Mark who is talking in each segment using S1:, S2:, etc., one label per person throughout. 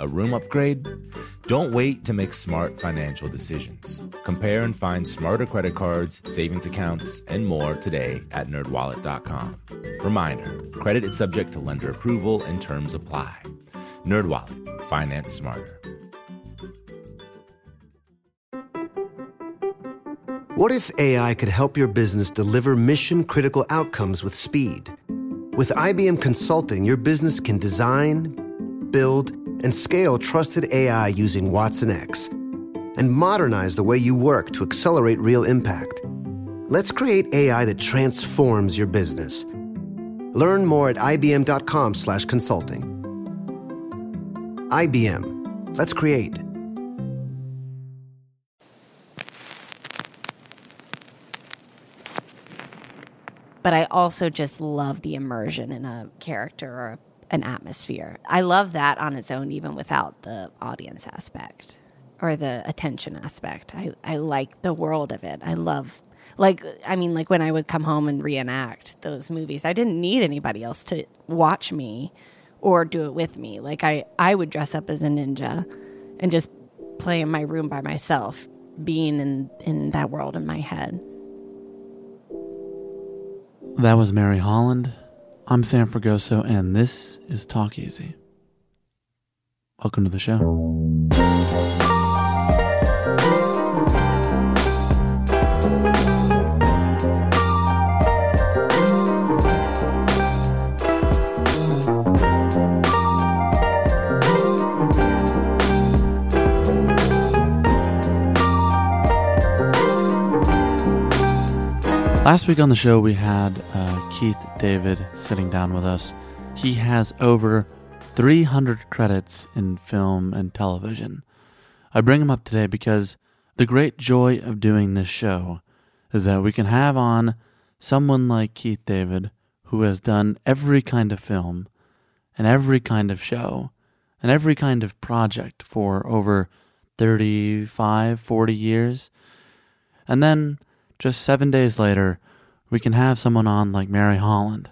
S1: A room upgrade? Don't wait to make smart financial decisions. Compare and find smarter credit cards, savings accounts, and more today at nerdwallet.com. Reminder, credit is subject to lender approval and terms apply. NerdWallet, finance smarter.
S2: What if AI could help your business deliver mission critical outcomes with speed? With IBM Consulting, your business can design, build, and scale trusted AI using watsonx and modernize the way you work to accelerate real impact. Let's create AI that transforms your business. Learn more at ibm.com/consulting. IBM. Let's create.
S3: but I also just love the immersion in a character or an atmosphere. I love that on its own, even without the audience aspect or the attention aspect. I, I like the world of it. I love, like, I mean, like when I would come home and reenact those movies, I didn't need anybody else to watch me or do it with me. Like, I, I would dress up as a ninja and just play in my room by myself, being in, in that world in my head.
S4: That was Mary Holland. I'm Sam Fragoso, and this is Talk Easy. Welcome to the show. Last week on the show, we had uh, Keith David sitting down with us. He has over 300 credits in film and television. I bring him up today because the great joy of doing this show is that we can have on someone like Keith David who has done every kind of film and every kind of show and every kind of project for over 35, 40 years. And then just seven days later, we can have someone on like Mary Holland.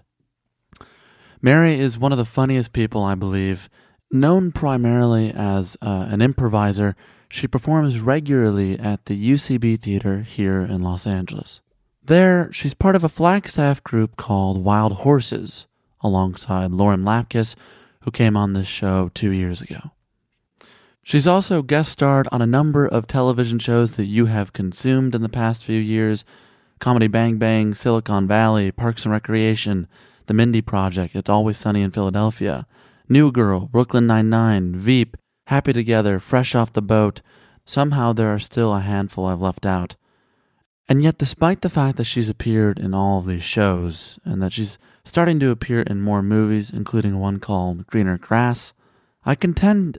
S4: Mary is one of the funniest people, I believe. Known primarily as uh, an improviser, she performs regularly at the UCB Theater here in Los Angeles. There, she's part of a Flagstaff group called Wild Horses, alongside Lauren Lapkus, who came on this show two years ago. She's also guest starred on a number of television shows that you have consumed in the past few years Comedy Bang Bang, Silicon Valley, Parks and Recreation, The Mindy Project, It's Always Sunny in Philadelphia, New Girl, Brooklyn Nine-Nine, Veep, Happy Together, Fresh Off the Boat. Somehow there are still a handful I've left out. And yet, despite the fact that she's appeared in all of these shows and that she's starting to appear in more movies, including one called Greener Grass, I contend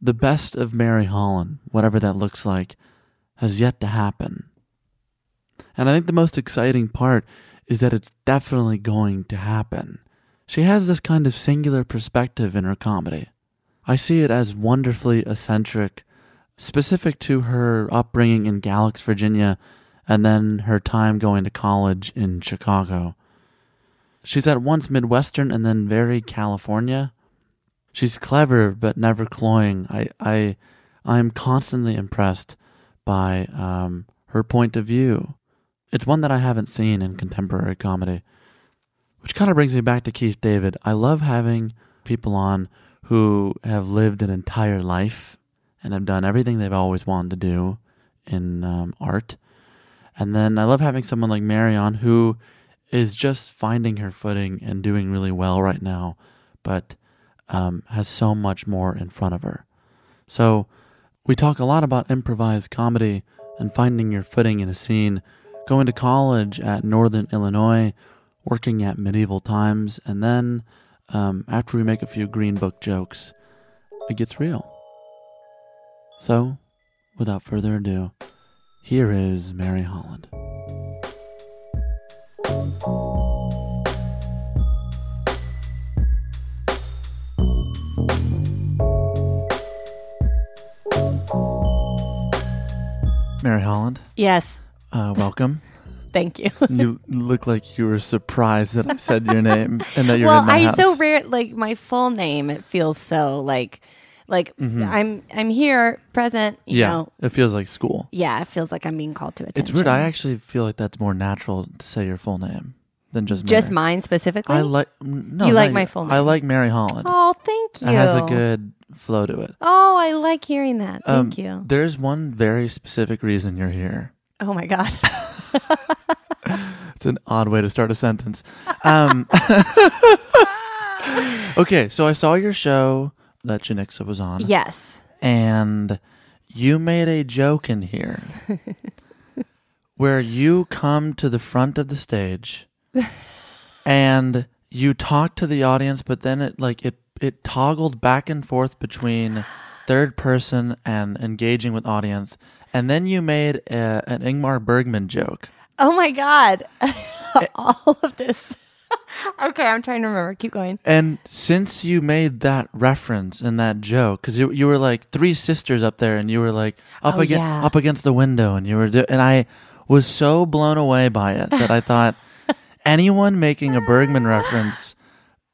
S4: the best of Mary Holland, whatever that looks like, has yet to happen. And I think the most exciting part is that it's definitely going to happen. She has this kind of singular perspective in her comedy. I see it as wonderfully eccentric, specific to her upbringing in Galax, Virginia, and then her time going to college in Chicago. She's at once Midwestern and then very California. She's clever but never cloying. I I I'm constantly impressed by um, her point of view. It's one that I haven't seen in contemporary comedy, which kind of brings me back to Keith David. I love having people on who have lived an entire life and have done everything they've always wanted to do in um, art. And then I love having someone like Marion who is just finding her footing and doing really well right now, but um, has so much more in front of her. So we talk a lot about improvised comedy and finding your footing in a scene, going to college at Northern Illinois, working at Medieval Times, and then um, after we make a few Green Book jokes, it gets real. So, without further ado, here is Mary Holland. Mary Holland,
S3: Yes.
S4: Uh, welcome.
S3: Thank you.
S4: you look like you were surprised that I said your name and that you're
S3: well,
S4: in my
S3: I
S4: house.
S3: so rare like my full name. It feels so like like I'm I'm here, present. You
S4: Mm-hmm. yeah,
S3: know.
S4: it feels like school.
S3: Yeah, it feels like I'm being called to attention.
S4: It's weird. I actually feel like that's more natural to say your full name than just
S3: just mine specifically.
S4: I like no.
S3: You like my full name.
S4: I like Mary Holland.
S3: Oh, thank you.
S4: It has a good flow to it.
S3: Oh, I like hearing that.
S4: Um,
S3: Thank you.
S4: There's one very specific reason you're here.
S3: Oh my god.
S4: It's an odd way to start a sentence. Um, okay, so I saw your show that Janixa was on.
S3: yes.
S4: and you made a joke in here where you come to the front of the stage and you talk to the audience but then it like it it toggled back and forth between third person and engaging with audience and then you made a, an Ingmar Bergman joke
S3: Oh my god. All of this. okay, I'm trying to remember. Keep going.
S4: And since you made that reference and that joke, because you you were like three sisters up there, and you were like up
S3: Oh,
S4: against
S3: yeah.
S4: up against the window, and you were do- and I was so blown away by it that I thought anyone making a Bergman reference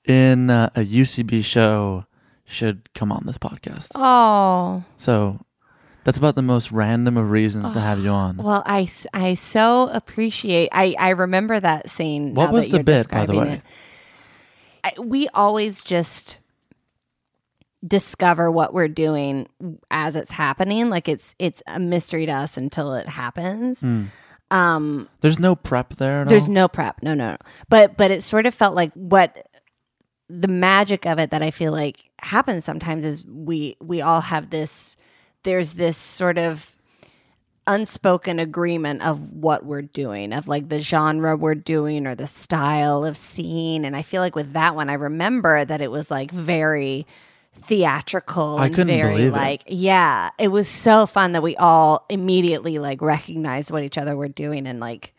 S4: in uh, a UCB show should come on this podcast.
S3: Oh.
S4: So that's about the most random of reasons to have you on.
S3: Well, I, I so appreciate. I, I remember that scene.
S4: What
S3: now
S4: was
S3: that
S4: the
S3: you're
S4: bit, by the
S3: describing
S4: way?
S3: it. I, we always just discover what we're doing as it's happening. Like it's it's a mystery to us until it happens. Um,
S4: There's no prep there at
S3: there's
S4: all.
S3: no prep. No, no, no. But but it sort of felt like what the magic of it that I feel like happens sometimes is we we all have this there's this sort of unspoken agreement of what we're doing of like the genre we're doing or the style of scene and I feel like with that one I remember that it was like very theatrical
S4: I couldn't
S3: very
S4: believe it.
S3: like yeah it was so fun that we all immediately like recognized what each other were doing and like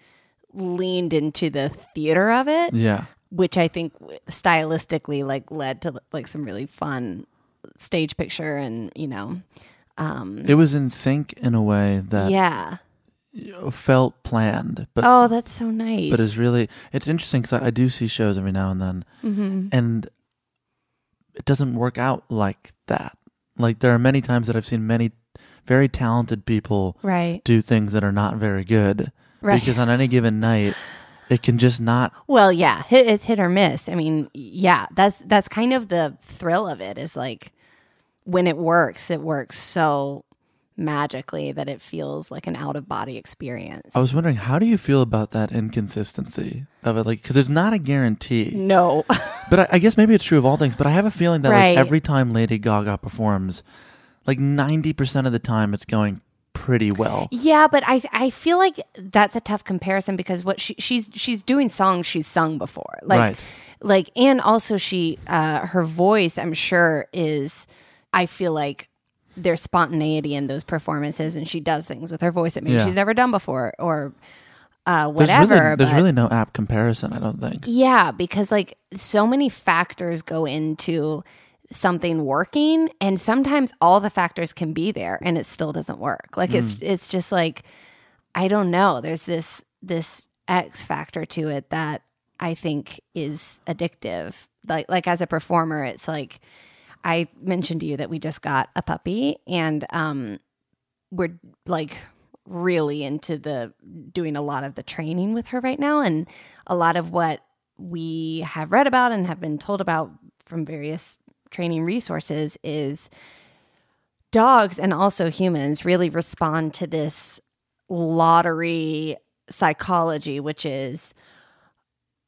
S3: leaned into the theater of it
S4: yeah.
S3: which I think stylistically like led to like some really fun stage picture and you know um
S4: It was in sync in a way that
S3: yeah
S4: felt planned, but
S3: oh that's so nice
S4: but it's really it's interesting because I, I do see shows every now and then,
S3: Mhm.
S4: and it doesn't work out like that. Like there are many times that I've seen many very talented people
S3: right
S4: do things that are not very good
S3: right
S4: because on any given night it can just not.
S3: well yeah it's hit or miss I mean yeah that's that's kind of the thrill of it is like when it works it works so magically that it feels like an out of body experience
S4: I was wondering how do you feel about that inconsistency of it, like because it's not a guarantee.
S3: no
S4: But I, I guess maybe it's true of all things. But I have a feeling that
S3: Right.
S4: like every time Lady Gaga performs, like ninety percent of the time, it's going pretty well.
S3: Yeah, but I I feel like that's a tough comparison because what she she's she's doing songs she's sung before. Like
S4: Right.
S3: like and also she uh her voice I'm sure is I feel like there's spontaneity in those performances and she does things with her voice that maybe
S4: Yeah.
S3: she's never done before or uh
S4: There's
S3: whatever.
S4: really, there's
S3: but-
S4: really no app comparison. I don't think.
S3: yeah, because like so many factors go into something working and sometimes all the factors can be there and it still doesn't work. Like it's
S4: Mm.
S3: it's just like I don't know. There's this this X factor to it that I think is addictive. Like like as a performer, it's like I mentioned to you that we just got a puppy and um we're like really into the doing a lot of the training with her right now. And a lot of what we have read about and have been told about from various training resources is dogs and also humans really respond to this lottery psychology, which is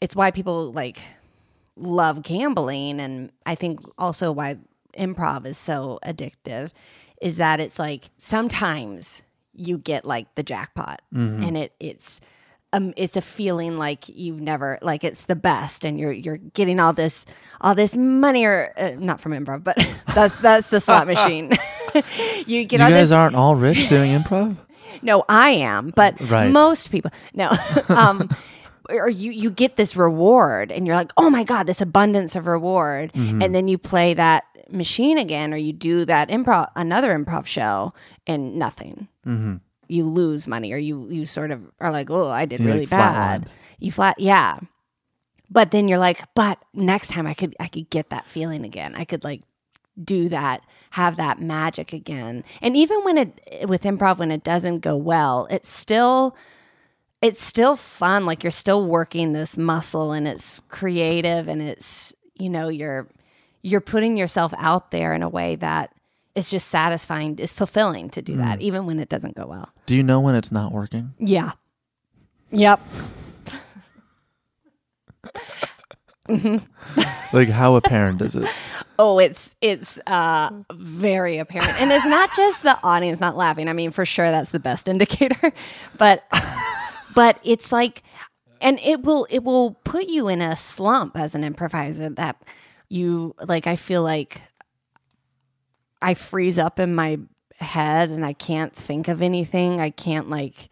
S3: it's why people like love gambling and I think also why improv is so addictive is that it's like sometimes you get like the jackpot and it it's um it's a feeling like you've never like it's the best and you're you're getting all this all this money or uh, not from improv but that's that's the slot machine you get
S4: You guys
S3: this
S4: aren't all rich doing improv?
S3: no, I am, but
S4: Right.
S3: most people no. um, or you you get this reward, and you're like, oh my god, this abundance of reward,
S4: Mm-hmm.
S3: and then you play that machine again, or you do that improv another improv show, and nothing.
S4: Mm-hmm.
S3: You lose money, or you you sort of are like, oh, I did
S4: You,
S3: really
S4: like,
S3: bad. You flat, yeah. But then you're like, but next time I could I could get that feeling again. I could like do that, have that magic again. And even when it with improv when it doesn't go well, it's still it's still fun. Like you're still working this muscle and it's creative and it's you know, you're you're putting yourself out there in a way that is just satisfying, is fulfilling to do that, even when it doesn't go well.
S4: Do you know when it's not working?
S3: Yeah. Yep.
S4: Like, how apparent is it?
S3: Oh, it's it's uh very apparent. And it's not just the audience not laughing. I mean, for sure that's the best indicator. But but it's like and it will it will put you in a slump as an improviser that you like I feel like I freeze up in my head and I can't think of anything. I can't like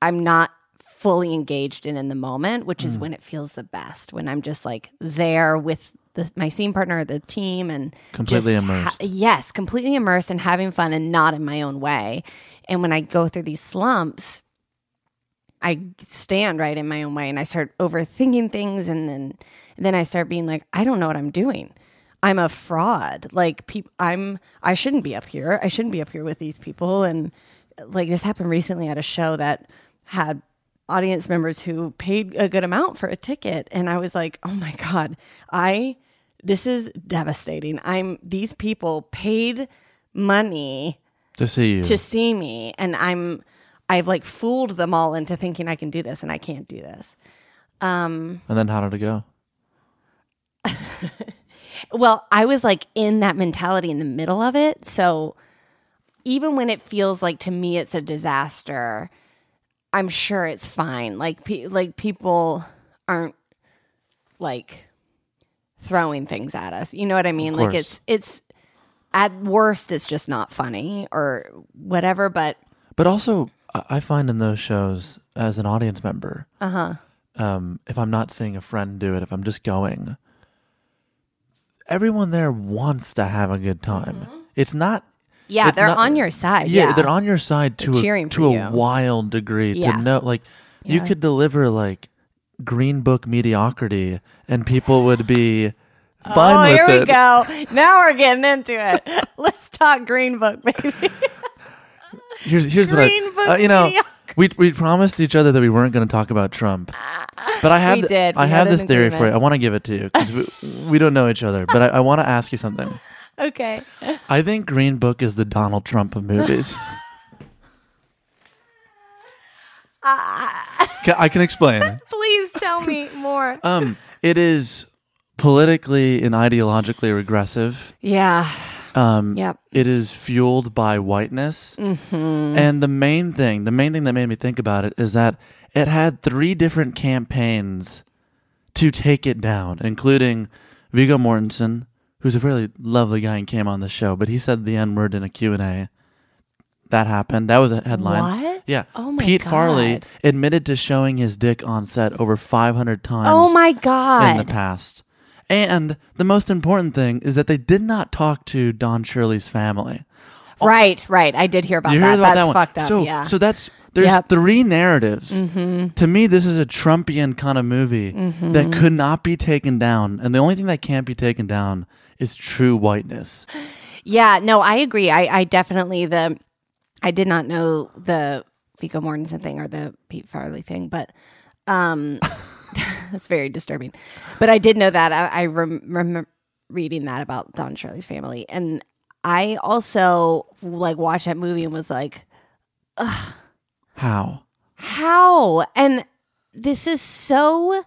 S3: I'm not fully engaged in in the moment, which is mm. when it feels the best. When I'm just like there with the, my scene partner, the team, and
S4: Completely immersed.
S3: yes, completely immersed and having fun and not in my own way. And when I go through these slumps, I stand right in my own way and I start overthinking things and then and then I start being like, I don't know what I'm doing. I'm a fraud. Like people I'm I shouldn't be up here. I shouldn't be up here with these people and like this happened recently at a show that had audience members who paid a good amount for a ticket and I was like, "Oh my god, I this is devastating. I'm these people paid money
S4: To see you.
S3: to see me and i'm i've like fooled them all into thinking i can do this and i can't do this.
S4: Um, and then how did it go?
S3: well i was like in that mentality in the middle of it. So even when it feels like to me it's a disaster i'm sure it's fine. Like pe- like people aren't like throwing things at us. You know what i mean? Like it's it's at worst it's just not funny or whatever but
S4: But also, I find in those shows, as an audience member, uh-huh. um, if I'm not seeing a friend do it, if I'm just going, everyone there wants to have a good time. It's not.
S3: yeah
S4: it's
S3: they're
S4: not-
S3: on your side
S4: Yeah,
S3: yeah,
S4: they're on your side to
S3: They're
S4: a, to a wild degree.
S3: Yeah.
S4: To know, like, you could deliver like Green Book mediocrity, and people would be fine
S3: oh, here
S4: it.
S3: we go. Now we're getting into it. Let's talk Green Book, baby.
S4: Here's here's
S3: Green
S4: what I, uh, you know. We we promised each other that we weren't going to talk about Trump, but I have
S3: We did.
S4: I have this theory for you. I want to give it to you because we, we don't know each other. But I, I want to ask you something.
S3: okay.
S4: I think Green Book is the Donald Trump of movies. Ca- I can explain.
S3: Please tell me more.
S4: Um, it is politically and ideologically regressive.
S3: Yeah.
S4: Um,
S3: Yep.
S4: It is fueled by whiteness.
S3: Mm-hmm.
S4: And the main thing, the main thing that made me think about it is that it had three different campaigns to take it down, including Viggo Mortensen, who's a really lovely guy and came on the show, but he said the N word in a Q&A. That happened. That was a headline.
S3: What?
S4: Yeah.
S3: Oh my
S4: Pete
S3: Farrelly
S4: admitted to showing his dick on set over 500 times
S3: Oh my God.
S4: in the past. And the most important thing is that they did not talk to Don Shirley's family.
S3: Right, right. I did hear about
S4: You
S3: that.
S4: heard about
S3: That's
S4: that one?
S3: fucked up.
S4: So,
S3: yeah.
S4: so that's there's
S3: Yep. Mm-hmm.
S4: three narratives. To me, this is a Trumpian kind of movie
S3: Mm-hmm.
S4: that could not be taken down, and the only thing that can't be taken down is true whiteness.
S3: Yeah, no, I agree. I, I definitely the I did not know the Viggo Mortensen thing or the Pete Farrelly thing, but um that's very disturbing. But I did know that. I, I rem- remember reading that about Don Shirley's family, and I also like watched that movie and was like, Ugh,
S4: How?
S3: how? And this is so.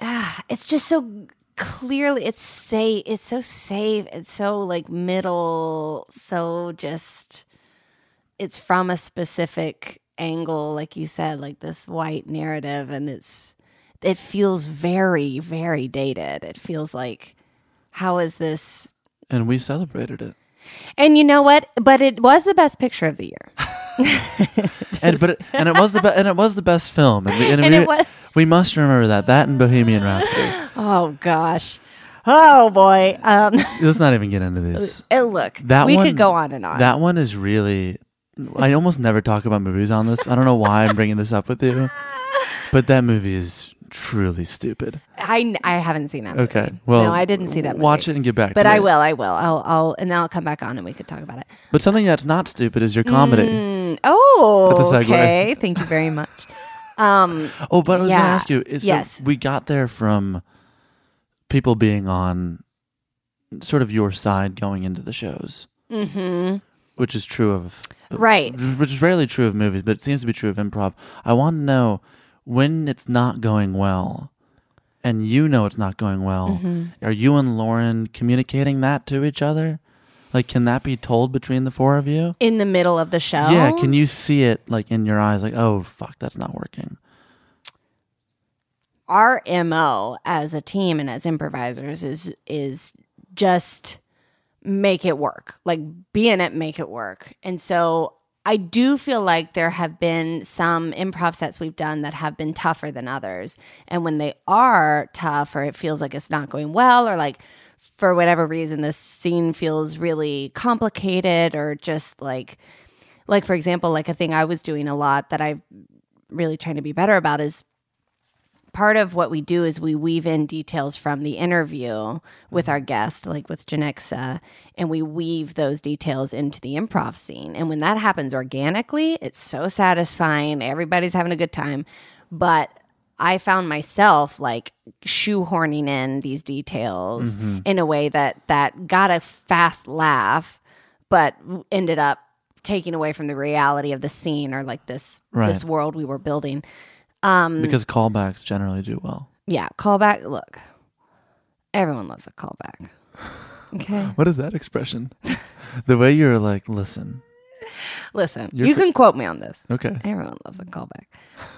S3: ah, it's just so clearly it's safe. It's so safe. It's so like middle. So just. It's from a specific angle, like you said, like this white narrative, and it's. It feels very, very dated. It feels like, how is this
S4: And we celebrated it.
S3: And you know what? But it was the best picture of the year.
S4: And but it, and it was the be- and it was the best film. And we, and
S3: And
S4: we,
S3: it was-
S4: we must remember that that and Bohemian Rhapsody.
S3: Oh gosh. Oh boy. Um
S4: Let's not even get into this.
S3: and look,
S4: That
S3: we
S4: one,
S3: could go on and on.
S4: That one is really. I almost never talk about movies on this. I don't know why I'm bringing this up with you, but that movie is truly stupid.
S3: I I haven't seen that. Movie.
S4: Okay, well,
S3: no, I didn't see that. Movie.
S4: Watch it and get back.
S3: But
S4: to
S3: I
S4: it.
S3: will. I will. I'll. I'll. And then I'll come back on and we could talk about it.
S4: But something that's not stupid is your comedy.
S3: Mm, oh.
S4: That's a segue.
S3: Okay. Thank you very much. Um.
S4: Oh, but I was going to ask you. Is
S3: Yes.
S4: we got there from people being on sort of your side going into the shows,
S3: hmm
S4: which is true of
S3: Right.
S4: which is rarely true of movies, but it seems to be true of improv. I want to know when it's not going well, and you know it's not going well.
S3: Mm-hmm.
S4: Are you and Lauren communicating that to each other? Like, can that be told between the four of you?
S3: In the middle of the show.
S4: Yeah, can you see it like in your eyes? Like, oh fuck, that's not working.
S3: our mo as a team and as improvisers is is just make it work like be in it make it work and so i do feel like there have been some improv sets we've done that have been tougher than others. And when they are tough or it feels like it's not going well or like for whatever reason this scene feels really complicated or just like like for example like a thing i was doing a lot that i really trying to be better about is part of what we do is we weave in details from the interview with mm-hmm. our guest, like with Janexa, and we weave those details into the improv scene. And when that happens organically, it's so satisfying. Everybody's having a good time. But I found myself like shoehorning in these details mm-hmm. in a way that that got a fast laugh, but ended up taking away from the reality of the scene or like this
S4: Right.
S3: this world we were building. Um,
S4: Because callbacks generally do well.
S3: yeah, callback. Look, everyone loves a callback. Okay.
S4: What is that expression? the way you're like, listen,
S3: Listen,
S4: You're
S3: you can quote me on this.
S4: okay,
S3: Everyone loves a callback.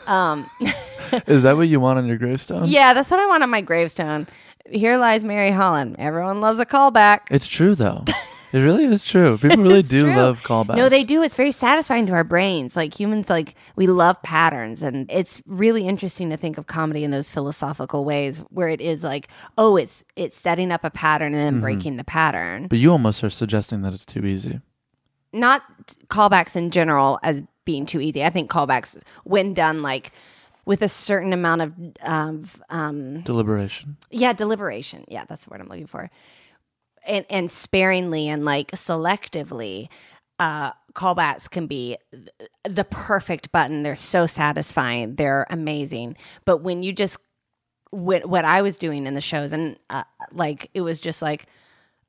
S3: Um,
S4: is that what you want on your gravestone?
S3: yeah, that's what I want on my gravestone. Here lies Mary Holland. Everyone loves a callback.
S4: It's true though. It really is true. People really do
S3: true.
S4: love callbacks.
S3: No, they do. It's very satisfying to our brains. Like humans, like we love patterns, and it's really interesting to think of comedy in those philosophical ways, where it is like, oh, it's it's setting up a pattern and then breaking the pattern.
S4: But you almost are suggesting that it's too easy.
S3: not callbacks in general as being too easy. I think callbacks, when done like with a certain amount of, of um,
S4: Deliberation.
S3: yeah, deliberation. Yeah, that's the word I'm looking for. And and sparingly and like selectively, uh, callbacks can be the perfect button. They're so satisfying. They're amazing. But when you just what what I was doing in the shows and uh, like it was just like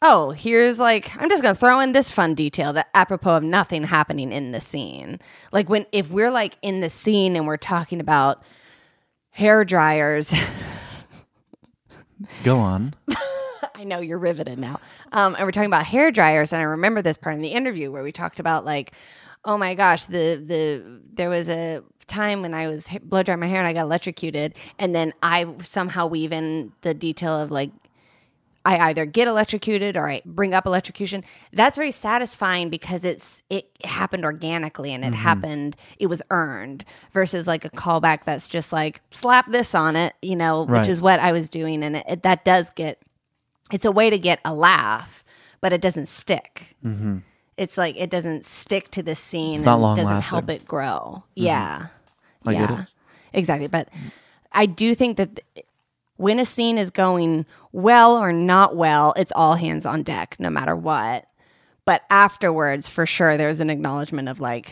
S3: oh, here's like I'm just gonna throw in this fun detail that apropos of nothing happening in the scene. Like when if we're like in the scene and we're talking about hair dryers.
S4: Go on.
S3: I know you're riveted now. Um, and we're talking about hair dryers, and I remember this part in the interview where we talked about like, oh my gosh, the the there was a time when I was blow drying my hair and I got electrocuted, and then I somehow weave in the detail of like. I either get electrocuted or I bring up electrocution. That's very satisfying because it's it happened organically and it happened it was earned versus like a callback that's just like slap this on it, you know,
S4: Right.
S3: which is what I was doing and it, it, that does get it's a way to get a laugh, but it doesn't stick. Mm-hmm. It's like it doesn't stick to the scene
S4: It's not
S3: and
S4: long
S3: doesn't
S4: lasting.
S3: help it grow. Mm-hmm. Yeah.
S4: I
S3: yeah.
S4: get it.
S3: Exactly. But I do think that th- when a scene is going well or not well, it's all hands on deck, no matter what. But afterwards, for sure, there's an acknowledgement of like,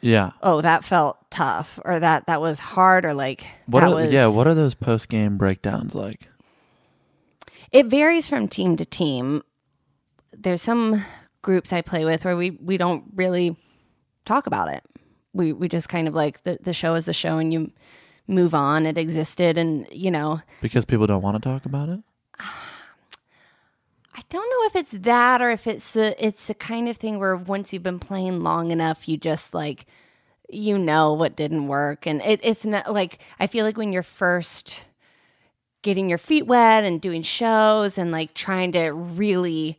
S4: Yeah.
S3: oh, that felt tough, or that that was hard, or like
S4: What are,
S3: was.
S4: yeah, what are those post game breakdowns like?
S3: It varies from team to team. there's some groups I play with where we we don't really talk about it. We we just kind of like the the show is the show and you move on. It existed and you know,
S4: Because people don't want to talk about it?
S3: I don't know if it's that or if it's the it's the kind of thing where once you've been playing long enough, you just like you know what didn't work, and it, it's not like I feel like when you're first getting your feet wet and doing shows and like trying to really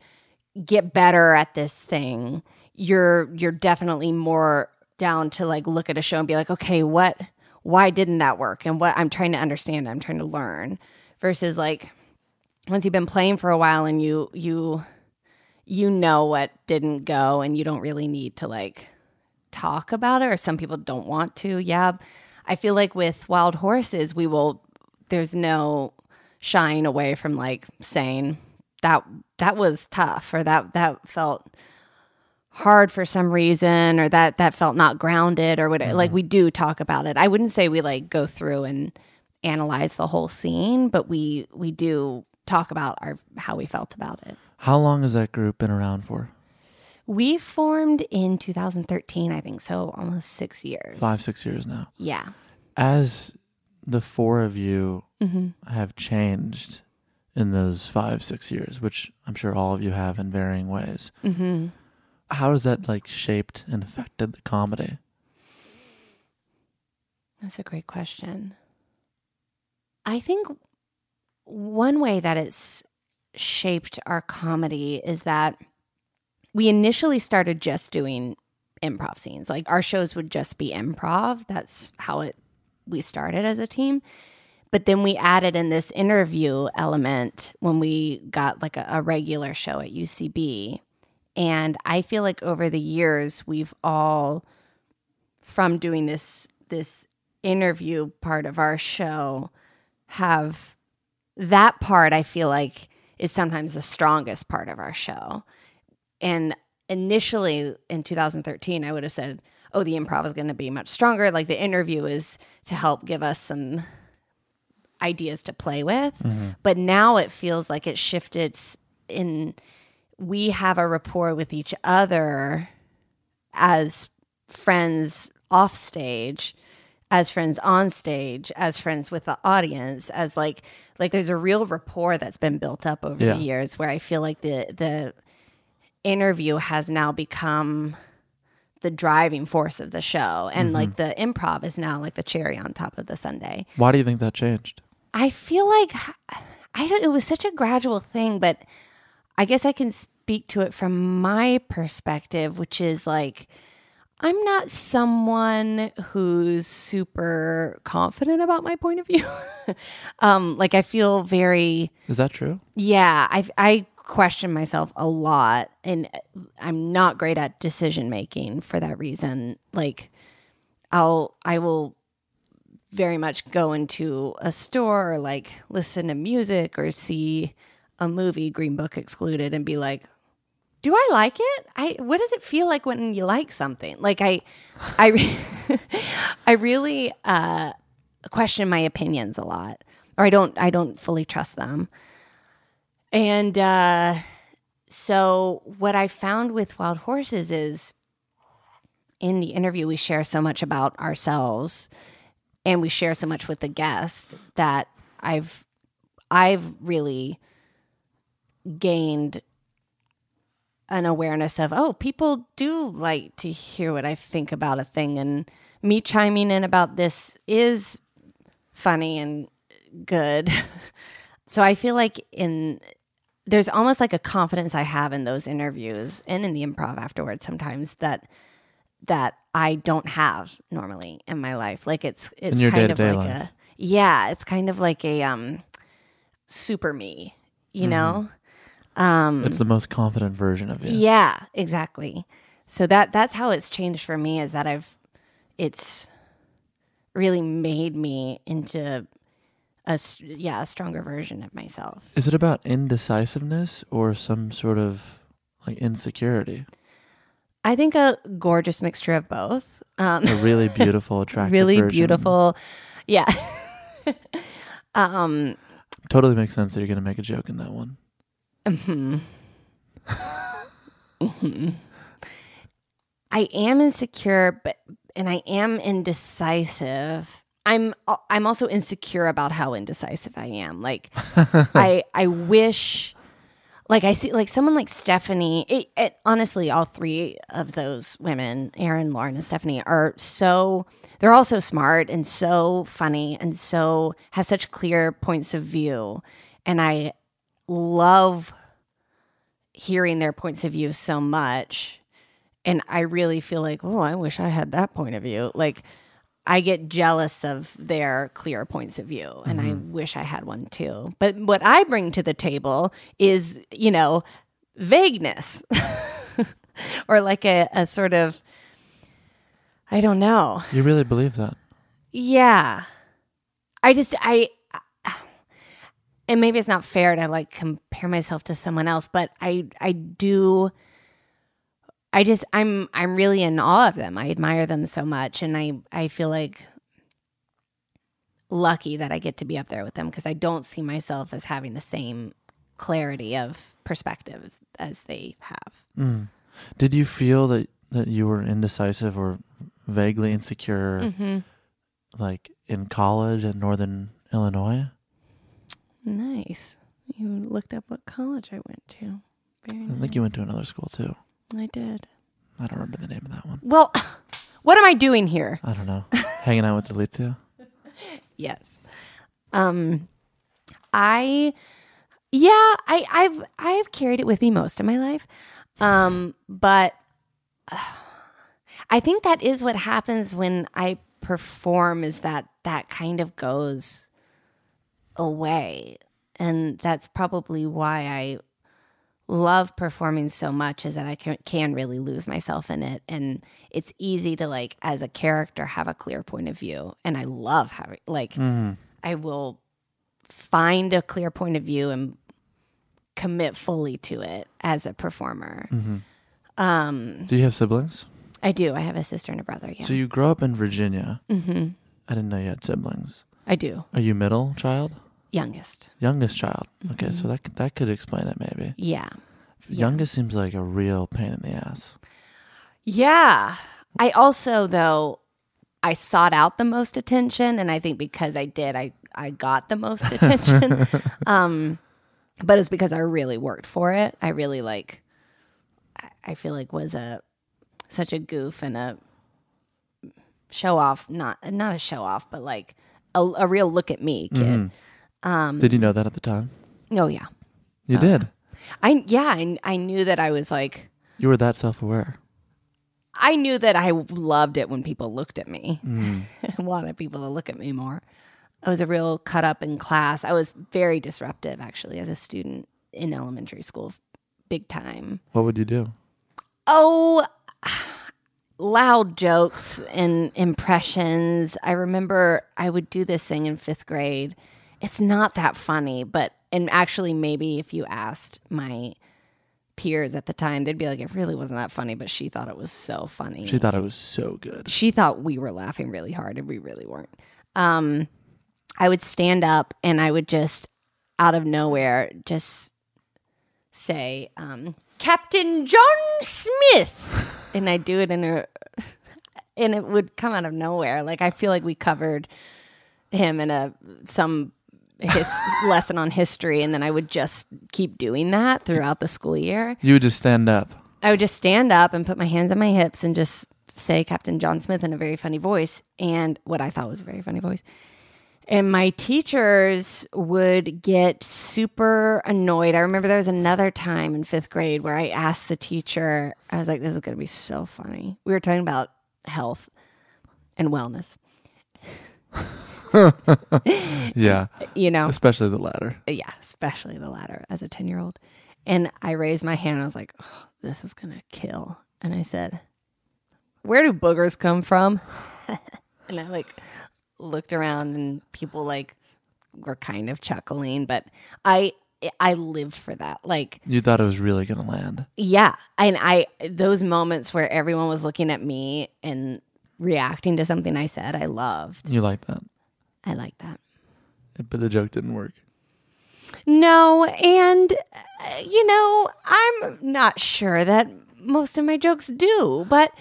S3: get better at this thing, you're you're definitely more down to like look at a show and be like, okay, what why didn't that work? And what I'm trying to understand, I'm trying to learn versus like once you've been playing for a while and you you you know what didn't go and you don't really need to like talk about it or some people don't want to yeah i feel like with wild horses we will there's no shying away from like saying that that was tough or that that felt hard for some reason or that that felt not grounded or what like mm-hmm. we do talk about it. I wouldn't say we like go through and analyze the whole scene but we we do talk about our how we felt about it.
S4: How long has that group been around for?
S3: we formed in 2013 i think so almost six years.
S4: Five, six years now.
S3: yeah.
S4: As the four of you
S3: Mm-hmm.
S4: have changed in those five, six years, which I'm sure all of you have in varying ways,
S3: mm-hmm.
S4: how has that like shaped and affected the comedy?
S3: That's a great question. I think one way that it's shaped our comedy is that we initially started just doing improv scenes. Like our shows would just be improv. That's how it we started as a team. But then we added in this interview element when we got like a, a regular show at UCB. And I feel like over the years we've all from doing this this interview part of our show have that part I feel like is sometimes the strongest part of our show. And initially in 2013 I would have said, "Oh, the improv is going to be much stronger. Like the interview is to help give us some ideas to play with." Mm-hmm. But now it feels like it shifted in we have a rapport with each other as friends off stage as friends on stage as friends with the audience as like like there's a real rapport that's been built up over
S4: Yeah.
S3: the years where i feel like the the interview has now become the driving force of the show and like the improv is now like the cherry on top of the sundae
S4: Why do you think that changed?
S3: I feel like I don't, it was such a gradual thing, but I guess I can speak to it from my perspective, which is like I'm not someone who's super confident about my point of view. um, like I feel very
S4: Is that true?
S3: yeah, I I question myself a lot and I'm not great at decision making for that reason. Like I'll I will very much go into a store or like listen to music or see a movie Green Book excluded and be like do I like it? I what does it feel like when you like something? Like I I I really uh question my opinions a lot or I don't I don't fully trust them. And uh, so, what I found with Wild Horses is in the interview, we share so much about ourselves and we share so much with the guests that I've I've really gained an awareness of oh people do like to hear what I think about a thing and me chiming in about this is funny and good. so I feel like in there's almost like a confidence I have in those interviews and in the improv afterwards sometimes that that I don't have normally in my life. Like it's it's kind of like
S4: life.
S3: a yeah, it's kind of like a um super me, you
S4: Mm-hmm.
S3: know? Um
S4: It's the most confident version of you.
S3: yeah, exactly. So that that's how it's changed for me is that I've it's really made me into a yeah, a stronger version of myself.
S4: Is it about indecisiveness or some sort of like insecurity?
S3: I think a gorgeous mixture of both. Um
S4: A really beautiful, attractive,
S3: really
S4: version.
S3: beautiful. Yeah. um
S4: Totally makes sense that you're going to make a joke in that one.
S3: mhm. I am insecure, but and I am indecisive. I'm uh, I'm also insecure about how indecisive I am. Like I I wish like I see like someone like Stephanie. It, it, honestly, all three of those women, Erin, Lauren, and Stephanie, are so they're all so smart and so funny and so have such clear points of view. And I love hearing their points of view so much. And I really feel like, oh, I wish I had that point of view. Like I get jealous of their clear points of view and I mm-hmm. wish I had one too. But what I bring to the table is, you know, vagueness or like a, a sort of, I don't know.
S4: You really believe that?
S3: Yeah. I just, I, and maybe it's not fair to like compare myself to someone else, but I, I do. I just I'm I'm really in awe of them. I admire them so much and I I feel like lucky that I get to be up there with them because I don't see myself as having the same clarity of perspective as they have.
S4: Did you feel that that you were indecisive or vaguely insecure,
S3: Mm-hmm.
S4: like in college in Northern Illinois?
S3: Nice. You looked up what college I went to. Very
S4: I
S3: nice.
S4: think you went to another school too.
S3: I did.
S4: I don't remember the name of that one.
S3: Well, what am I doing here?
S4: I don't know. Hanging out with Delitzia?
S3: Yes. Um I yeah, I I've I've carried it with me most of my life. Um but uh, I think that is what happens when I perform is that that kind of goes away. And that's probably why I love performing so much is that I can, can really lose myself in it. And it's easy to, like, as a character, have a clear point of view. And I love having, like, I will find a clear point of view and commit fully to it as a performer. Um,
S4: Do you have siblings?
S3: I do. I have a sister and a brother. Yeah.
S4: So you grew up in Virginia.
S3: hmm
S4: I didn't know you had siblings.
S3: I do.
S4: Are you middle child?
S3: Youngest.
S4: Youngest child. Okay,
S3: Mm-hmm.
S4: so that could- that could explain it maybe.
S3: Yeah.
S4: Youngest seems like a real pain in the ass.
S3: Yeah. I also though I sought out the most attention and I think because I did I I got the most attention. um but it's because I really worked for it. I really like I- I feel like was a such a goof and a show off not not a show off but like a, a real look at me kid. Um
S4: Did you know that at the time?
S3: oh yeah.
S4: You did.
S3: I yeah, I I knew that I was like
S4: You were that self aware.
S3: I knew that I loved it when people looked at me. I wanted people to look at me more. I was a real cut up in class. I was very disruptive, actually, as a student in elementary school, big time.
S4: What would you do?
S3: Oh, loud jokes and impressions. I remember I would do this thing in fifth grade. It's not that funny, but, and actually, maybe if you asked my peers at the time, they'd be like, it really wasn't that funny, but she thought it was so funny
S4: She thought it was so good.
S3: she thought we were laughing really hard and we really weren't. Um, I would stand up and I would just out of nowhere just say, um, Captain John Smith. and I'd do it in a, and it would come out of nowhere. Like I feel like we covered him in a, some his lesson on history. And then I would just keep doing that throughout the school year.
S4: You would just stand up.
S3: I would just stand up and put my hands on my hips and just say Captain John Smith in a very funny voice and what I thought was a very funny voice. And my teachers would get super annoyed. I remember there was another time in fifth grade where I asked the teacher, I was like, this is going to be so funny. We were talking about health and wellness,
S4: Yeah.
S3: you know?
S4: Especially the latter.
S3: yeah, especially the latter as a 10 year old. And I raised my hand. I was like, oh, this is going to kill. And I said, where do boogers come from? and I like looked around and people like were kind of chuckling, but I, I lived for that. Like,
S4: You thought it was really going to land.
S3: yeah. And I, those moments where everyone was looking at me and reacting to something I said, I loved.
S4: You like that.
S3: I like that.
S4: But the joke didn't work.
S3: No, and uh, you know, I'm not sure that most of my jokes do, but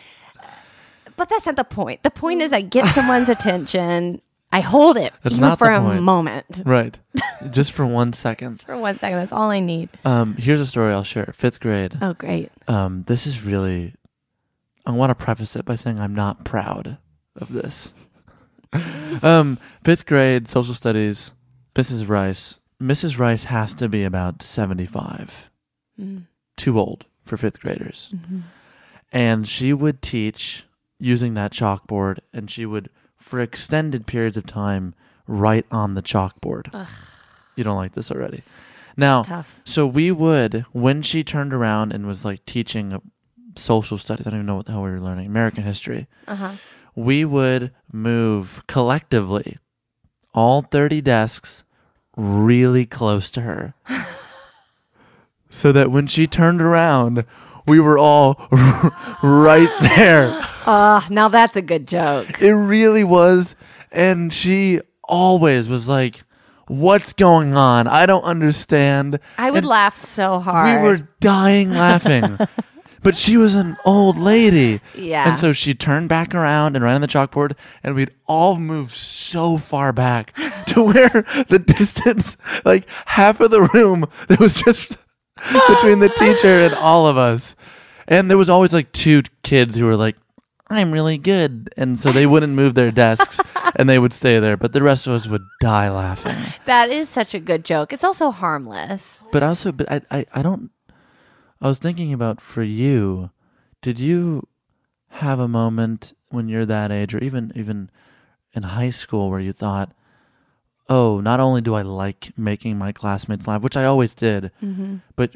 S3: but that's not the point. The point is I get someone's attention. I hold it
S4: That's
S3: even
S4: not
S3: for a
S4: point.
S3: moment.
S4: Right. Just for one second.
S3: For one second, that's all I need.
S4: Um, here's a story I'll share. Fifth grade.
S3: Oh, great.
S4: Um, this is really. I want to preface it by saying I'm not proud of this. um, fifth grade social studies. Mrs. Rice. Mrs. Rice has to be about 75.
S3: Mm.
S4: Too old for fifth graders.
S3: Mm-hmm.
S4: And she would teach using that chalkboard, and she would, for extended periods of time, write on the chalkboard. You don't like this already. Now, so we would, when she turned around and was like teaching social studies, I don't even know what the hell we were learning, American history,
S3: Uh huh.
S4: we would move collectively all 30 desks really close to her. so that when she turned around, we were all right there.
S3: Ah, now that's a good joke.
S4: It really was. And she always was like, What's going on? I don't understand.
S3: I would
S4: And
S3: laugh so hard.
S4: We were dying laughing. But she was an old lady.
S3: Yeah.
S4: And so she turned back around and ran on the chalkboard, and we'd all move so far back to where the distance, like half of the room, there was just between the teacher and all of us. And there was always like two kids who were like, I'm really good. And so they wouldn't move their desks and they would stay there. But the rest of us would die laughing.
S3: that is such a good joke. It's also harmless.
S4: But also, but I, I, I don't. I was thinking about for you. Did you have a moment when you're that age, or even even in high school, where you thought, "Oh, not only do I like making my classmates laugh, which I always did, mm-hmm. but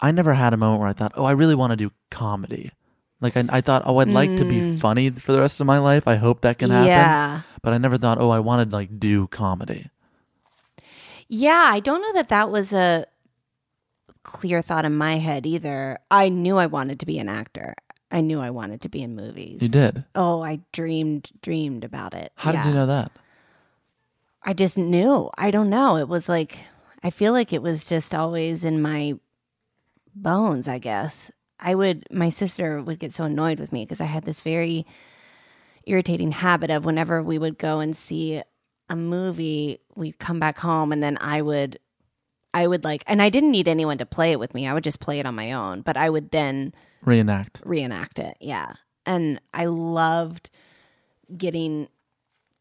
S4: I never had a moment where I thought, oh, I really want to do comedy." Like I, I thought, oh, I'd like to be mm. funny for the rest of my life. I hope that can happen.
S3: Yeah.
S4: But I never thought, oh, I wanted to like do comedy.
S3: Yeah, I don't know that that was a clear thought in my head either. I knew I wanted to be an actor. I knew I wanted to be in movies.
S4: You did.
S3: Oh, I dreamed dreamed about it.
S4: How did you know that?
S3: I just knew. I don't know. It was like I feel like it was just always in my bones, I guess. I would my sister would get so annoyed with me because I had this very irritating habit of whenever we would go and see a movie, we'd come back home and then I would I would like and I didn't need anyone to play it with me. I would just play it on my own, but I would then
S4: Reenact.
S3: reenact it. Yeah. And I loved getting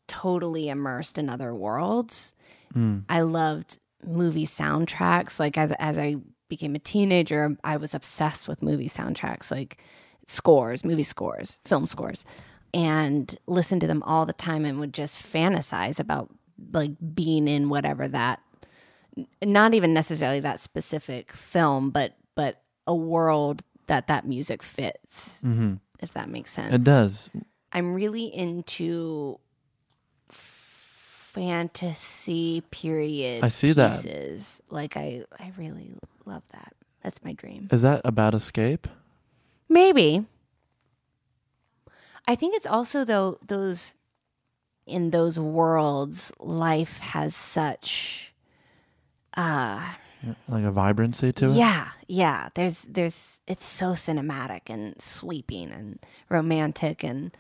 S3: totally immersed in other worlds. Hmm. I loved movie soundtracks. Like as as I became a teenager, I was obsessed with movie soundtracks, like scores, movie scores, film scores, and listened to them all the time and would just fantasize about like being in whatever that not even necessarily that specific film, but but a world that that music fits.
S4: Mm-hmm.
S3: If that makes sense.
S4: It does.
S3: I'm really into fantasy period.
S4: I see that.
S3: Like I, I really love that. That's my dream.
S4: Is that about escape?
S3: Maybe. I think it's also though those in those worlds, life has such uh
S4: Like a vibrancy to it?
S3: yeah, yeah. There's there's it's so cinematic and sweeping and romantic and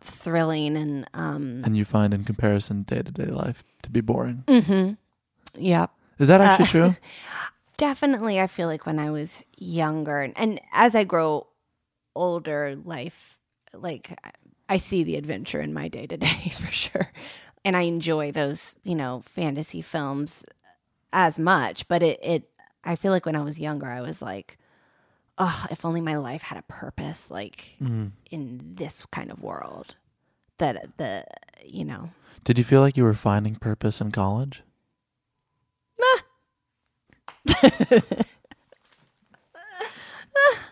S3: thrilling and um
S4: And you find in comparison day to day life to be boring.
S3: yeah.
S4: Is that
S3: Uh,
S4: actually true?
S3: Definitely I feel like when I was younger and, and as I grow older life like I see the adventure in my day to day for sure. And I enjoy those, you know, fantasy films as much, but it it I feel like when I was younger I was like oh, if only my life had a purpose like
S4: Mm.
S3: in this kind of world that the you know
S4: Did you feel like you were finding purpose in college?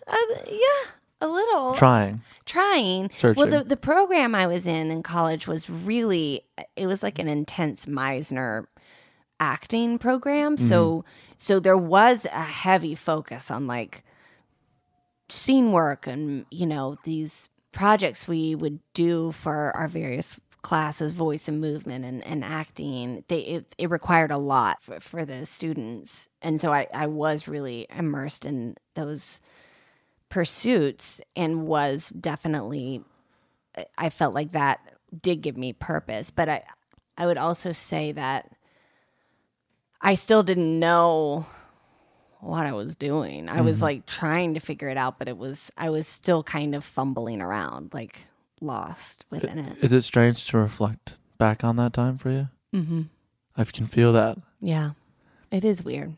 S3: uh, yeah a little
S4: Trying.
S3: trying
S4: Searching.
S3: well the, the program i was in in college was really it was like an intense meisner acting program. Mm-hmm. So so there was a heavy focus on like scene work and you know these projects we would do for our various classes voice and movement and, and acting. They it, it required a lot for, for the students. And so I, I was really immersed in those pursuits and was definitely I felt like that did give me purpose, but I I would also say that I still didn't know what I was doing. I was like trying to figure it out, but it was I was still kind of fumbling around, like lost within it.
S4: Is it strange to reflect back on that time for you?
S3: Mm-hmm.
S4: I can feel that.
S3: Yeah, it is weird.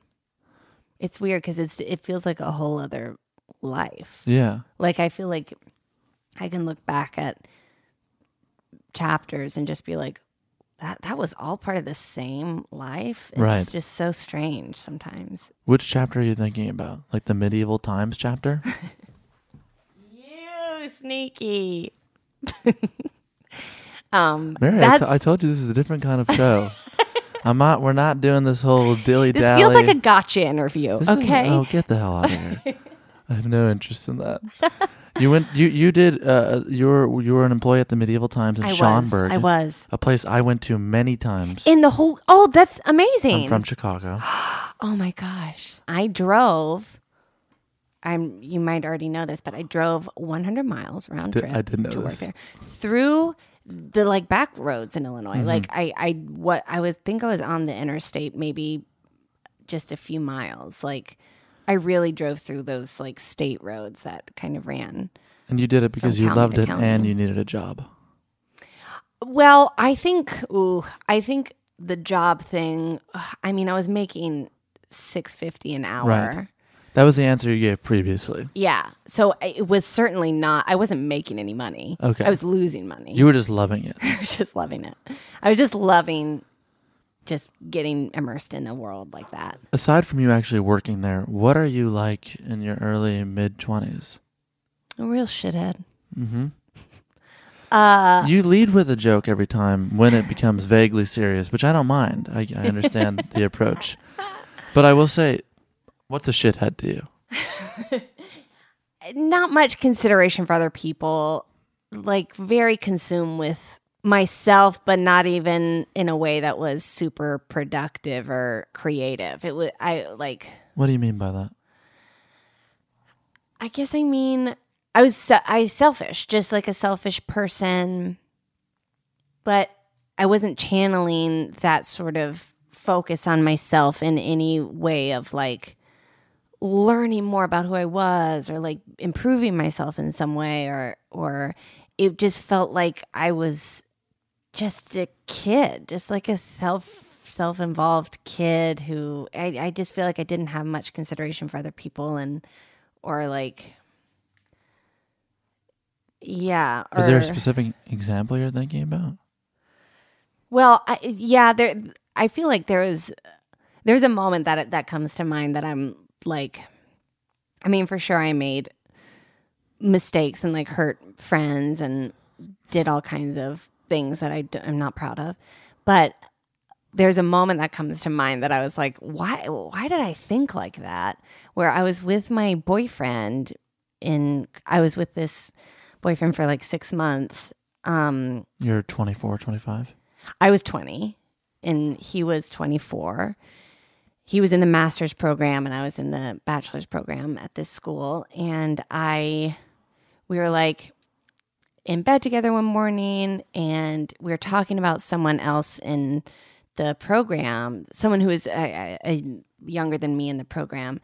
S3: It's weird because it's it feels like a whole other life.
S4: Yeah.
S3: Like I feel like I can look back at chapters and just be like, that that was all part of the same life. It's
S4: Right.
S3: just so strange sometimes.
S4: Which chapter are you thinking about? Like the medieval times chapter?
S3: You sneaky. um,
S4: Mary, I, t- I told you this is a different kind of show. I'm not. We're not doing this whole dilly dally.
S3: this feels like a gotcha interview.
S4: This is-
S3: okay.
S4: oh, get the hell out of here! I have no interest in that. You went. You you did. Uh, you were you were an employee at the Medieval Times in
S3: I was.
S4: Schaumburg.
S3: I was.
S4: a place I went to many times.
S3: In the whole. Oh, that's amazing.
S4: I'm from Chicago.
S3: Oh my gosh. I drove I'm you might already know this, but I drove 100 miles round trip
S4: I did know
S3: to work there through the like back roads in Illinois.
S4: Mm-hmm.
S3: Like I I what I would think I was on the interstate maybe just a few miles. Like I really drove through those like state roads that kind of ran.
S4: And you did it because you loved it
S3: county.
S4: and you needed a job.
S3: Well, I think ooh, I think the job thing I mean, I was making 650 an hour.
S4: Right. That was the answer you gave previously.
S3: Yeah. So it was certainly not, I wasn't making any money.
S4: Okay.
S3: I was losing money.
S4: You were just loving it.
S3: I was just loving it. I was just loving just getting immersed in a world like that.
S4: Aside from you actually working there, what are you like in your early mid 20s?
S3: A real shithead.
S4: Mm-hmm.
S3: Uh,
S4: you lead with a joke every time when it becomes vaguely serious, which I don't mind. I, I understand the approach. But I will say, what's a shithead to you?
S3: not much consideration for other people, like very consumed with myself, but not even in a way that was super productive or creative. It was, I like,
S4: What do you mean by that?
S3: I guess I mean I was se- I selfish, just like a selfish person, but I wasn't channeling that sort of focus on myself in any way of like learning more about who I was or like improving myself in some way or or it just felt like I was just a kid, just like a self self-involved kid who I, I just feel like I didn't have much consideration for other people and or like yeah or
S4: Is there a specific example you're thinking about?
S3: well I, yeah there i feel like there was there's a moment that that comes to mind that i'm like i mean for sure i made mistakes and like hurt friends and did all kinds of things that I d- i'm not proud of but there's a moment that comes to mind that I was like, why why did I think like that? Where I was with my boyfriend in I was with this boyfriend for like 6 months. Um
S4: You're 24, 25?
S3: I was 20 and he was 24. He was in the master's program and I was in the bachelor's program at this school and I we were like in bed together one morning and we were talking about someone else in the program, someone who was uh, uh, younger than me in the program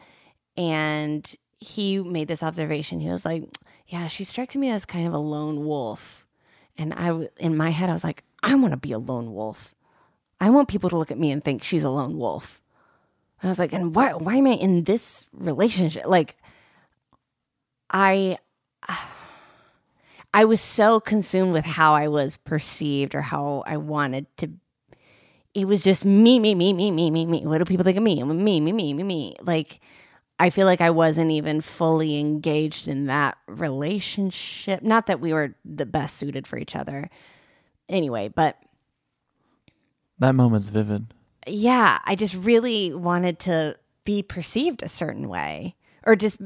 S3: and he made this observation. He was like, "Yeah, she strikes me as kind of a lone wolf." And I, in my head, I was like, I want to be a lone wolf. I want people to look at me and think she's a lone wolf. And I was like, and why, why am I in this relationship? Like, I, I was so consumed with how I was perceived or how I wanted to. It was just me, me, me, me, me, me, me. What do people think of me? Me, me, me, me, me. Like, I feel like I wasn't even fully engaged in that relationship. Not that we were the best suited for each other. Anyway, but
S4: That moment's vivid.
S3: yeah, I just really wanted to be perceived a certain way or just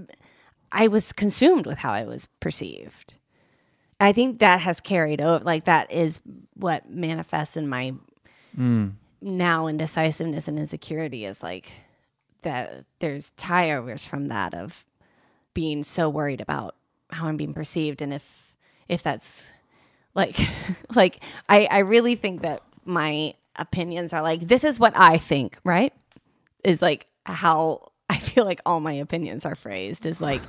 S3: I was consumed with how I was perceived. I think that has carried over like that is what manifests in my mm. now indecisiveness and insecurity is like that there's tie overs from that of being so worried about how I'm being perceived and if if that's like like I I really think that my opinions are like this is what I think, right? Is like how I feel like all my opinions are phrased is like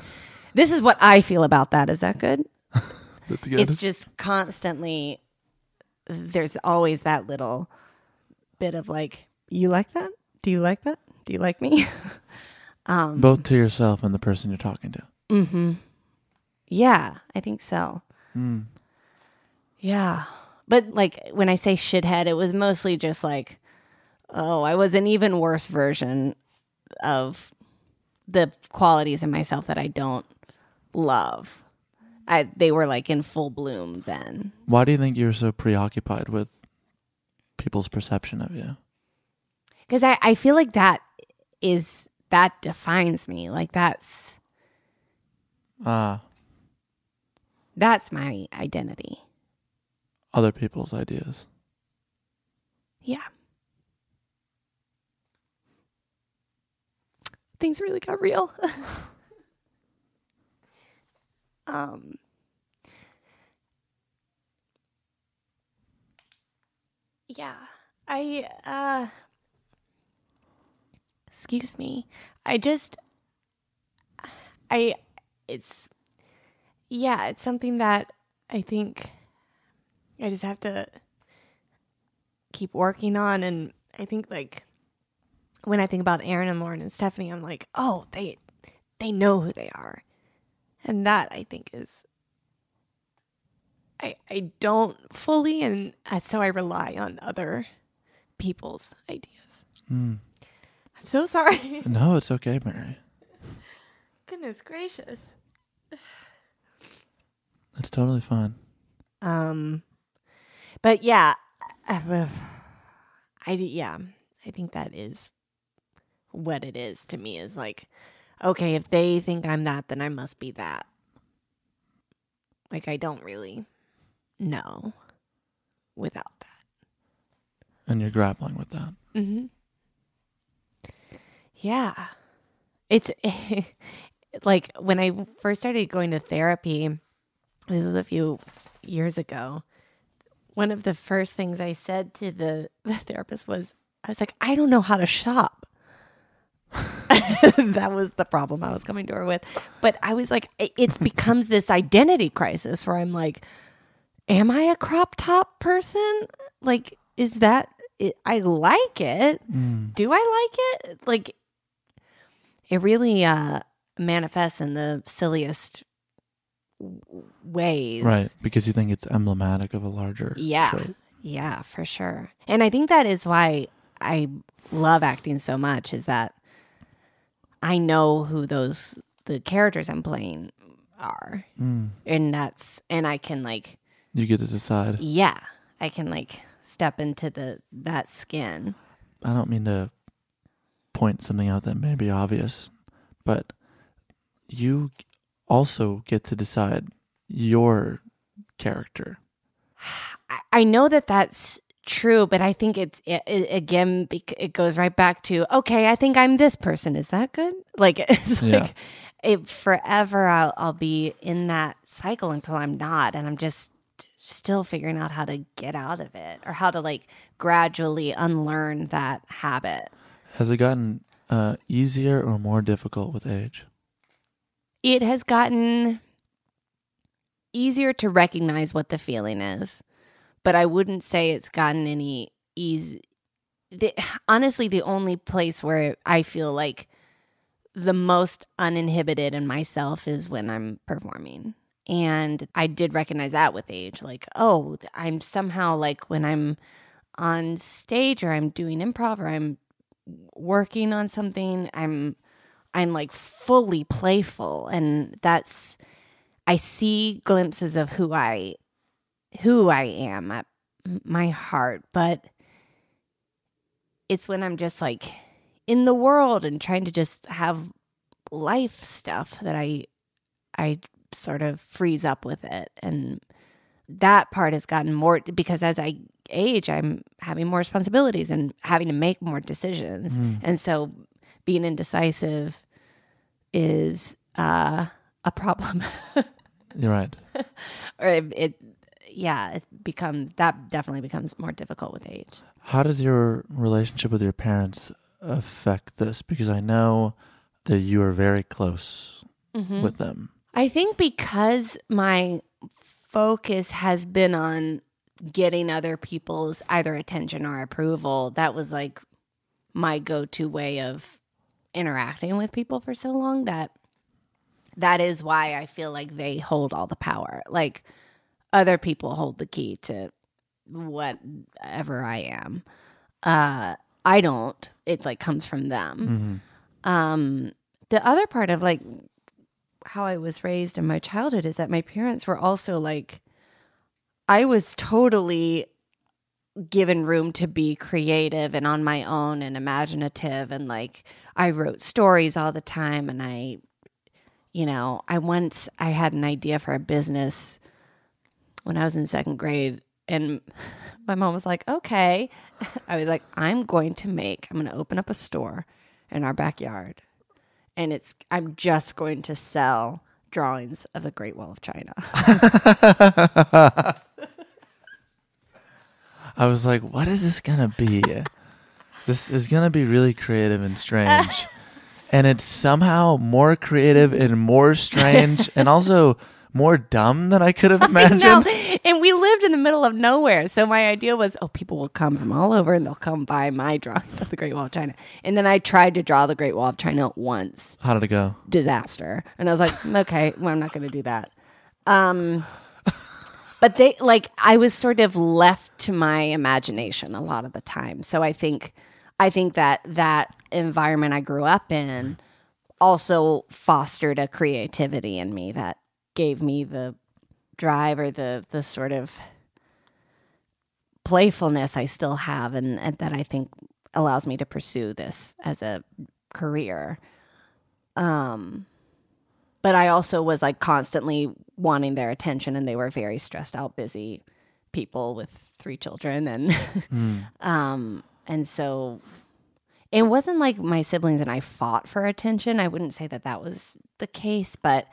S3: this is what I feel about that. Is that good?
S4: That's good.
S3: It's just constantly there's always that little bit of like you like that? Do you like that? Do you like me? Um,
S4: Both to yourself and the person you're talking to.
S3: Mm-hmm. Yeah, I think so.
S4: Mm.
S3: Yeah. But like when I say shithead, it was mostly just like, oh, I was an even worse version of the qualities in myself that I don't love. I they were like in full bloom then.
S4: Why do you think you're so preoccupied with people's perception of you?
S3: Because I, I feel like that is that defines me. Like that's
S4: Ah,
S3: that's my identity.
S4: other people's ideas.
S3: Yeah. Things really got real. um Yeah. I uh excuse me. I just I it's yeah, it's something that I think I just have to keep working on and I think like when I think about Aaron and Lauren and Stephanie, I'm like, oh, they they know who they are. And that I think is I I don't fully and uh, so I rely on other people's ideas.
S4: Mm.
S3: I'm so sorry.
S4: No, it's okay, Mary.
S3: Goodness gracious.
S4: That's totally fine.
S3: Um, but yeah, I, I yeah, I think that is what it is to me. Is like, okay, if they think I'm that, then I must be that. Like I don't really know without that.
S4: And you're grappling with that.
S3: Mm-hmm. Yeah, it's like when I first started going to therapy. This was a few years ago. One of the first things I said to the, the therapist was, "I was like, I don't know how to shop." that was the problem I was coming to her with. But I was like, it it becomes this identity crisis where I'm like, am I a crop top person? Like, is that, it, I like it.
S4: Mm.
S3: Do I like it? Like, it really uh, manifests in the silliest ways.
S4: Right, because you think it's emblematic of a larger
S3: Yeah.
S4: trait.
S3: Yeah, for sure. And I think that is why I love acting so much is that I know who those the characters I'm playing are.
S4: Mm.
S3: And that's and I can like
S4: You get to decide.
S3: yeah, I can like step into the that skin.
S4: I don't mean to point something out that may be obvious, but you also get to decide your character.
S3: I, I know that that's true, but I think it's it, it, again it goes right back to okay, I think I'm this person. Is that good? Like it's
S4: Yeah.
S3: like it forever. I'll I'll be in that cycle until I'm not, and I'm just still figuring out how to get out of it or how to like gradually unlearn that habit.
S4: Has it gotten uh, easier or more difficult with age?
S3: It has gotten easier to recognize what the feeling is, but I wouldn't say it's gotten any easy. The, honestly, the only place where I feel like the most uninhibited in myself is when I'm performing. And I did recognize that with age. Like, oh, I'm somehow like when I'm on stage or I'm doing improv or I'm working on something, I'm I'm like fully playful and that's I see glimpses of who I who I am at my heart, but it's when I'm just like in the world and trying to just have life stuff that I I sort of freeze up with it and that part has gotten more because as I age I'm having more responsibilities and having to make more decisions
S4: Mm.
S3: and so being indecisive is uh, a problem.
S4: You're right.
S3: or it, it, yeah, it becomes that definitely becomes more difficult with age.
S4: How does your relationship with your parents affect this? Because I know that you are very close mm-hmm. with them.
S3: I think because my focus has been on getting other people's either attention or approval, that was like my go-to way of interacting with people for so long that that is why I feel like they hold all the power. Like other people hold the key to whatever I am. Uh I don't. It like comes from them. Um the other part of like how I was raised in my childhood is that my parents were also like I was totally given room to be creative and on my own and imaginative and like I wrote stories all the time and I you know, I once I had an idea for a business when I was in second grade and my mom was like, "Okay." I was like, "I'm going to make I'm going to open up a store in our backyard and it's I'm just going to sell drawings of the Great Wall of China."
S4: I was like, what is this going to be? this is going to be really creative and strange. and it's somehow more creative and more strange and also more dumb than I could have imagined.
S3: and we lived in the middle of nowhere. So my idea was, oh, people will come from all over and they'll come buy my drawings of the Great Wall of China. And then I tried to draw the Great Wall of China once.
S4: How did it go?
S3: Disaster. And I was like, okay, well, I'm not going to do that. Um, but they like I was sort of left to my imagination a lot of the time. So I think I think that that environment I grew up in also fostered a creativity in me that gave me the drive or the the sort of playfulness I still have and, and that I think allows me to pursue this as a career. Um but I also was like constantly wanting their attention and they were very stressed out busy people with three children and um and so it wasn't like my siblings and I fought for attention. I wouldn't say that that was the case, but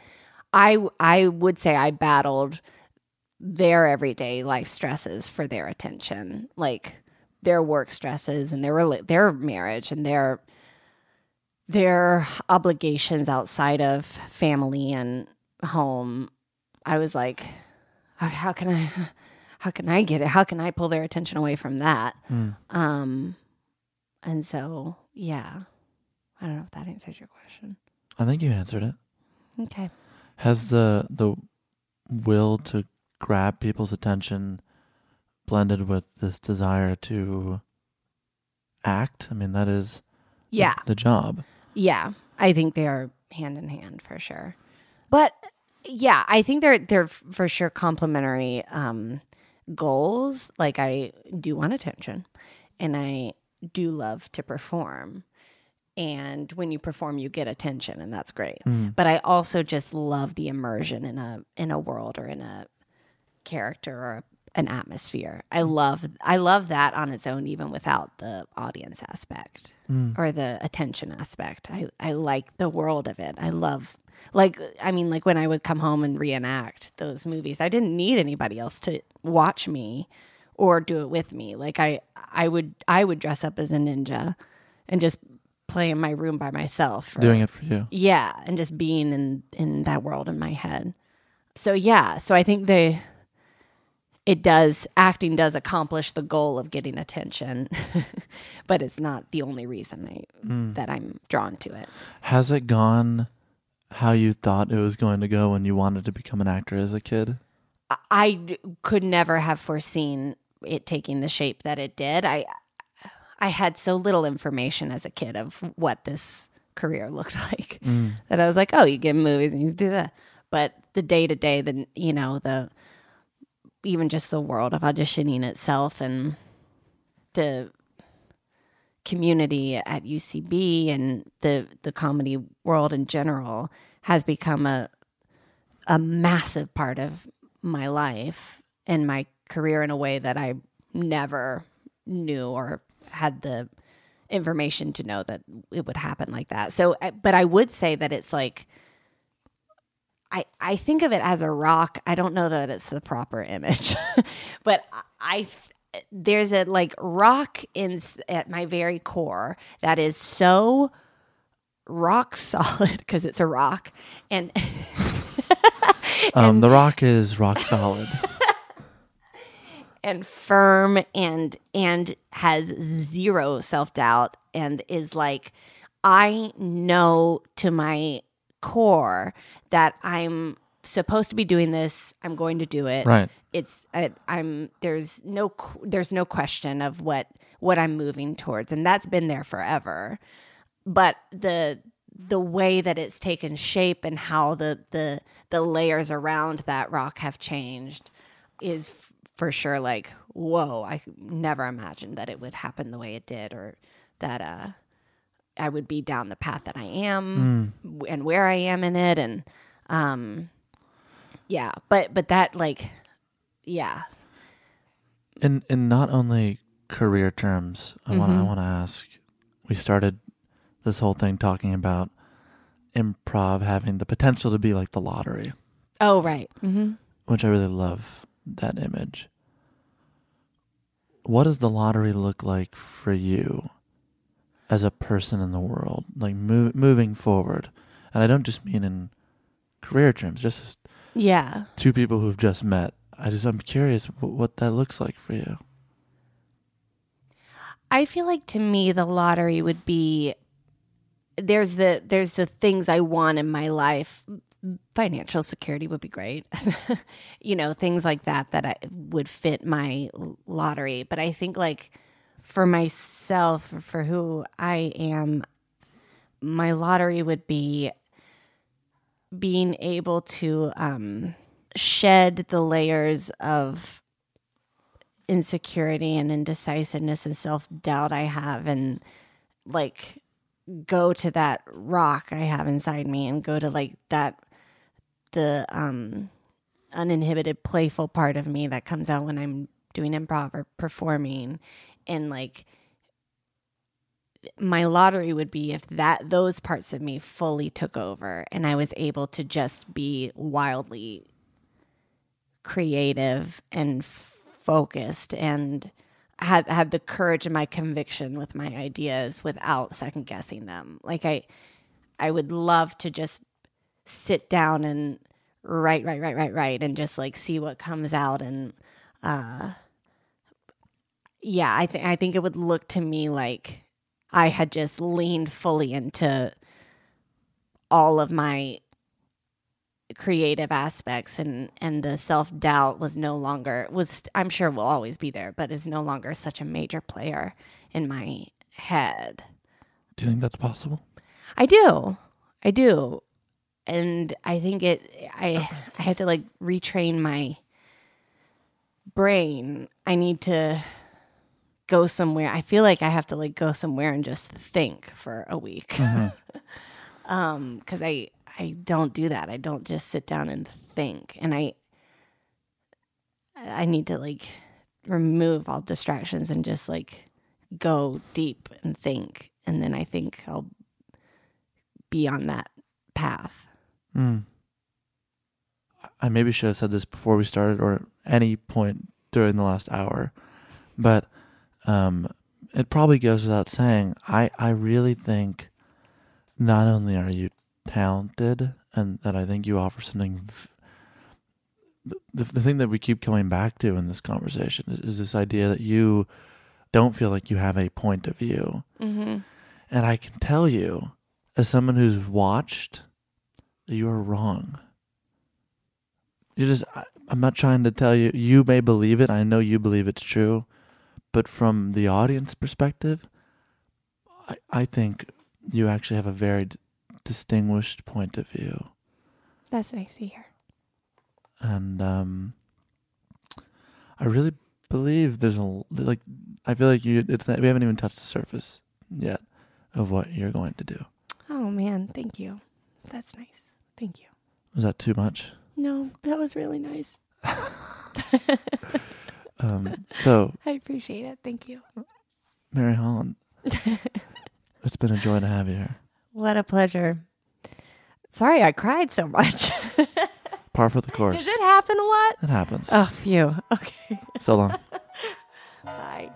S3: I I would say I battled their everyday life stresses for their attention, like their work stresses and their their marriage and their their obligations outside of family and home. I was like, how can I how can I get it? How can I pull their attention away from that? Um and so, yeah. I don't know if that answers your question.
S4: I think you answered it.
S3: Okay.
S4: Has the the will to grab people's attention blended with this desire to act? I mean, that is the-
S3: Yeah.
S4: the job.
S3: Yeah, I think they are hand in hand for sure. But yeah, I think they're they're for sure complementary um, goals. Like I do want attention, and I do love to perform. And when you perform, you get attention, and that's great. Mm. But I also just love the immersion in a in a world or in a character or an atmosphere. I mm. love I love that on its own, even without the audience aspect mm. or the attention aspect. I I like the world of it. I love like I mean like when I would come home and reenact those movies, I didn't need anybody else to watch me or do it with me. Like I I would I would dress up as a ninja and just play in my room by myself. or-
S4: Doing it for you.
S3: yeah, and just being in in that world in my head. So yeah, so I think they it does acting does accomplish the goal of getting attention, but it's not the only reason I mm. that I'm drawn to it.
S4: Has it gone how you thought it was going to go when you wanted to become an actor as a kid?
S3: I could never have foreseen it taking the shape that it did. I I had so little information as a kid of what this career looked like mm. that I was like, oh, you get movies and you do that. But the day to day, the you know the even just the world of auditioning itself and the community at UCB and the the comedy world in general has become a a massive part of my life and my career in a way that I never knew or had the information to know that it would happen like that. So, but I would say that it's like I, I think of it as a rock. I don't know that it's the proper image, but I there's a like rock in at my very core that is so rock solid because it's a rock and
S4: um, the rock is rock solid
S3: and firm and and has zero self-doubt and is like i know to my core that i'm supposed to be doing this. I'm going to do it.
S4: Right.
S3: It's I, i'm there's no there's no question of what what i'm moving towards. And that's been there forever. But the the way that it's taken shape and how the the the layers around that rock have changed is for sure like whoa i never imagined that it would happen the way it did or that uh i would be down the path that i am mm. and where i am in it and um yeah but but that like yeah
S4: in in not only career terms i want to mm-hmm. i want to ask we started this whole thing talking about improv having the potential to be like the lottery.
S3: Oh, right. Mm-hmm.
S4: Which I really love that image. What does the lottery look like for you as a person in the world, like move, moving forward? And I don't just mean in career terms, just as
S3: yeah,
S4: two people who've just met. I just I'm curious what that looks like for you.
S3: I feel like to me the lottery would be there's the there's the things I want in my life. Financial security would be great, you know, things like that that I would fit my lottery. But I think like for myself, for who I am, my lottery would be being able to um, shed the layers of insecurity and indecisiveness and self doubt I have, and like go to that rock I have inside me and go to like that the um uninhibited playful part of me that comes out when I'm doing improv or performing and like my lottery would be if that those parts of me fully took over and I was able to just be wildly creative and focused and had had the courage and my conviction with my ideas without second guessing them. Like I I would love to just sit down and write, write, write, write, write, and just like see what comes out. And uh, yeah, I think I think it would look to me like I had just leaned fully into all of my creative aspects and and the self-doubt was no longer was I'm sure will always be there but is no longer such a major player in my head.
S4: Do you think that's possible?
S3: I do. I do. And I think it I I had to like retrain my brain. I need to go somewhere. I feel like I have to like go somewhere and just think for a week. Mm-hmm. um cuz I I don't do that. I don't just sit down and think. And I I need to like remove all distractions and just like go deep and think. And then I think I'll be on that path.
S4: Mm. I maybe should have said this before we started or any point during the last hour, but um, it probably goes without saying. I, I really think not only are you talented and that I think you offer something. the, the thing that we keep coming back to in this conversation is, is, this idea that you don't feel like you have a point of view. Mm-hmm. And I can tell you, as someone who's watched, that you are wrong. You just, I, I'm not trying to tell you, you may believe it. I know you believe it's true. But from the audience perspective, I, I think you actually have a very distinguished point of view.
S3: That's nice to hear.
S4: And um, I really believe there's a like. I feel like you. It's not, we haven't even touched the surface yet of what you're going to do.
S3: Oh man, thank you. That's nice. Thank you.
S4: Was that too much?
S3: No, that was really nice.
S4: um, so
S3: I appreciate it. Thank you,
S4: Mary Holland. it's been a joy to have you here.
S3: What a pleasure. Sorry, I cried so much.
S4: Par for the course.
S3: Does it happen a lot?
S4: It happens.
S3: Oh, phew. Okay.
S4: So long.
S3: Bye.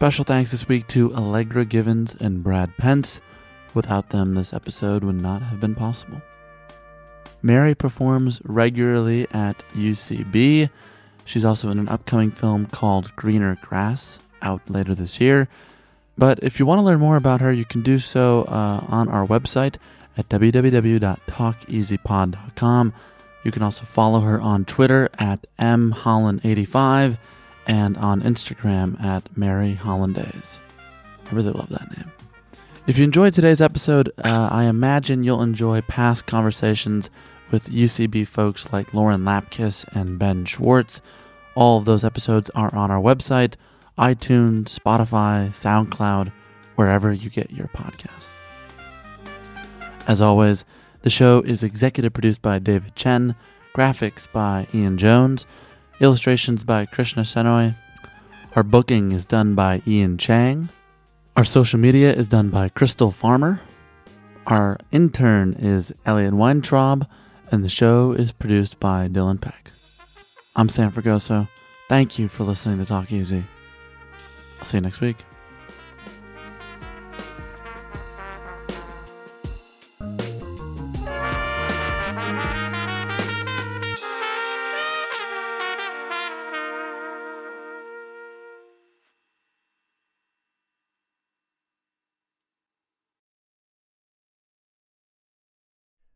S4: Special thanks this week to Allegra Givens and Brad Pence. Without them, this episode would not have been possible. Mary performs regularly at UCB. She's also in an upcoming film called Greener Grass, out later this year. But if you want to learn more about her, you can do so uh, on our website at www.talkeasypod.com. You can also follow her on Twitter at mholland85 and on Instagram at Mary Hollandaise. I really love that name. If you enjoyed today's episode, uh, I imagine you'll enjoy past conversations with UCB folks like Lauren Lapkus and Ben Schwartz. All of those episodes are on our website, iTunes, Spotify, SoundCloud, wherever you get your podcasts. As always, the show is executive produced by David Chen, graphics by Ian Jones, illustrations by Krishna Senoy. Our booking is done by Ian Chang. Our social media is done by Crystal Farmer. Our intern is Elliot Weintraub, and the show is produced by Dylan Peck. I'm Sam Fragoso. Thank you for listening to Talk Easy. I'll see you next week.